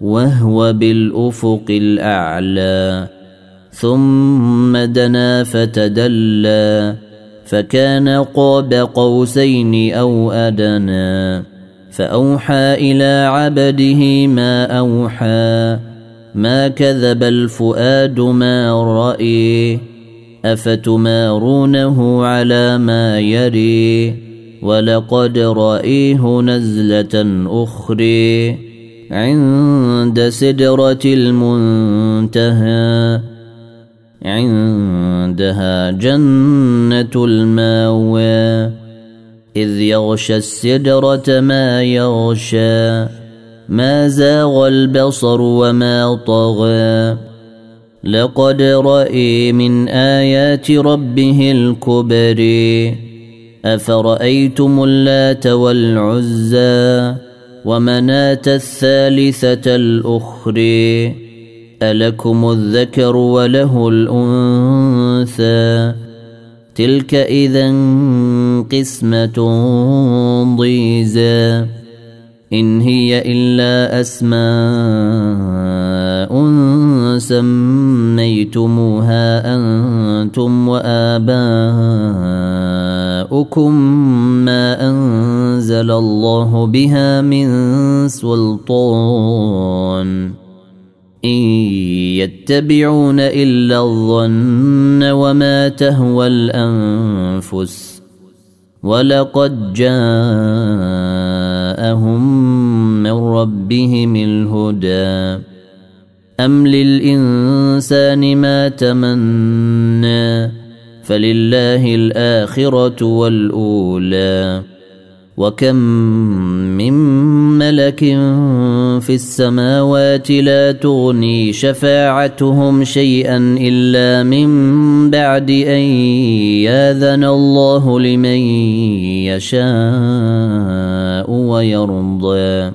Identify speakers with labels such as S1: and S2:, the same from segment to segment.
S1: وهو بالأفق الأعلى ثم دنا فتدلى فكان قاب قوسين أو أدنى فأوحى إلى عبده ما أوحى ما كذب الفؤاد ما رأي أفتمارونه على ما يري ولقد رأيه نزلة أخرى عند سدرة المنتهى. عندها جنة المأوى. إذ يغشى السدرة ما يغشى. ما زاغ البصر وما طغى. لقد رأي من آيات ربه الكبر أفرأيتم اللات والعزى؟ ومناة الثالثة الأخرى ألكم الذكر وله الأنثى. تلك إذا قسمة ضيزى. إن هي إلا أسماء سميتموها أنتم وآباؤكم. أنزل الله بها من سلطان. إن يتبعون إلا الظن وما تهوى الأنفس. ولقد جاءهم من ربهم الهدى. أم للإنسان ما تمنى؟ فلله الآخرة والأولى. وكم من ملك في السماوات لا تغني شفاعتهم شيئا الا من بعد ان ياذن الله لمن يشاء ويرضى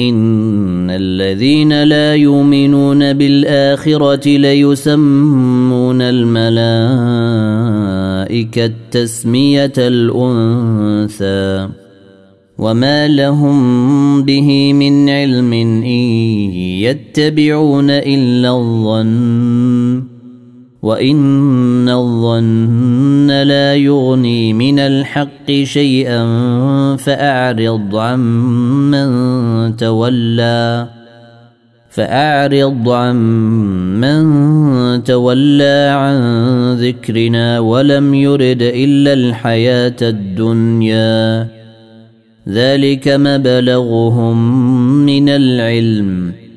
S1: ان الذين لا يؤمنون بالاخره ليسمون الملائكه تسميه الانثى وما لهم به من علم ان يتبعون الا الظن وان الظن لا يغني من الحق شيئا فاعرض عمن تولى فاعرض عمن تولى عن ذكرنا ولم يرد الا الحياة الدنيا ذلك مبلغهم من العلم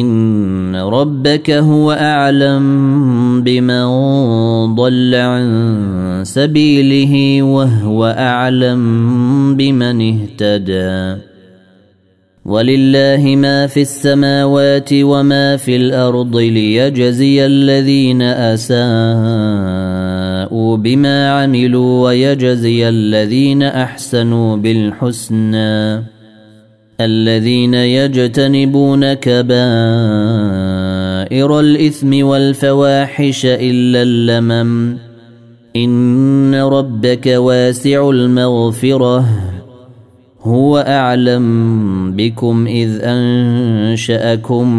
S1: ان ربك هو اعلم بمن ضل عن سبيله وهو اعلم بمن اهتدى ولله ما في السماوات وما في الأرض ليجزي الذين اساءوا بما عملوا ويجزي الذين احسنوا بالحسنى الذين يجتنبون كبائر الإثم والفواحش إلا اللمم. إن ربك واسع المغفرة. هو أعلم بكم إذ أنشأكم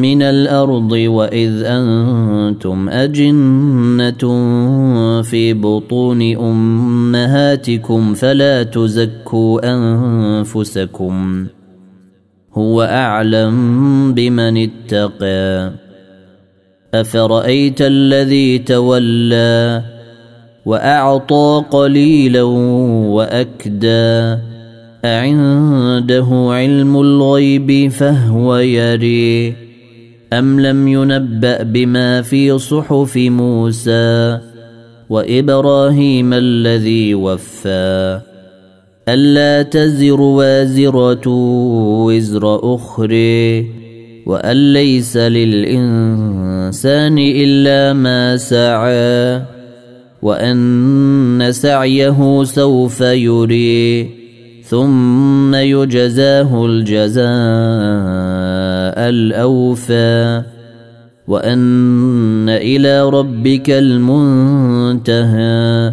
S1: من الأرض وإذ أنتم أجنة في بطون أمهاتكم فلا تزكوا أنفسكم. هو أعلم بمن اتقى. أفرأيت الذي تولى وأعطى قليلا وأكدى؟ أعنده علم الغيب فهو يري. أم لم ينبأ بما في صحف موسى وإبراهيم الذي وفى؟ ألا تزر وازرة وزر أخرى وأن ليس للإنسان إلا ما سعى وأن سعيه سوف يري ثم يجزاه الجزاء الأوفى وأن إلى ربك المنتهى.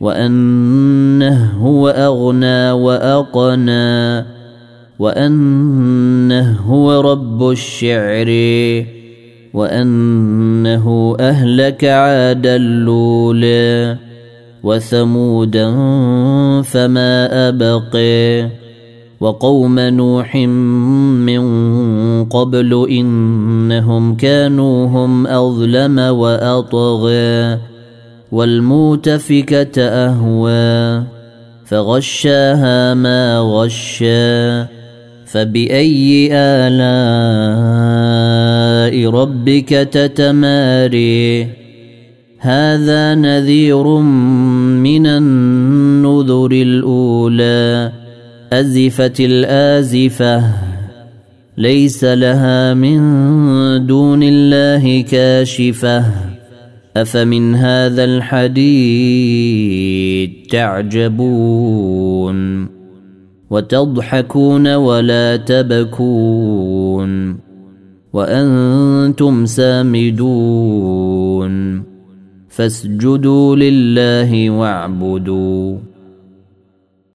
S1: وأنه هو أغنى وأقنى وأنه هو رب الشعر وأنه أهلك عاد اللولى وثمودا فما ابقي وقوم نوح من قبل إنهم كانوا هم أظلم وأطغى. والمؤتفكه أهوى فغشاها ما غشى فبأي آلاء ربك تتماري؟ هذا نذير من النذر الأولى أزفت الآزفة ليس لها من دون الله كاشفة. أفمن هذا الحديث تعجبون وتضحكون ولا تبكون وأنتم سامدون فاسجدوا لله واعبدوا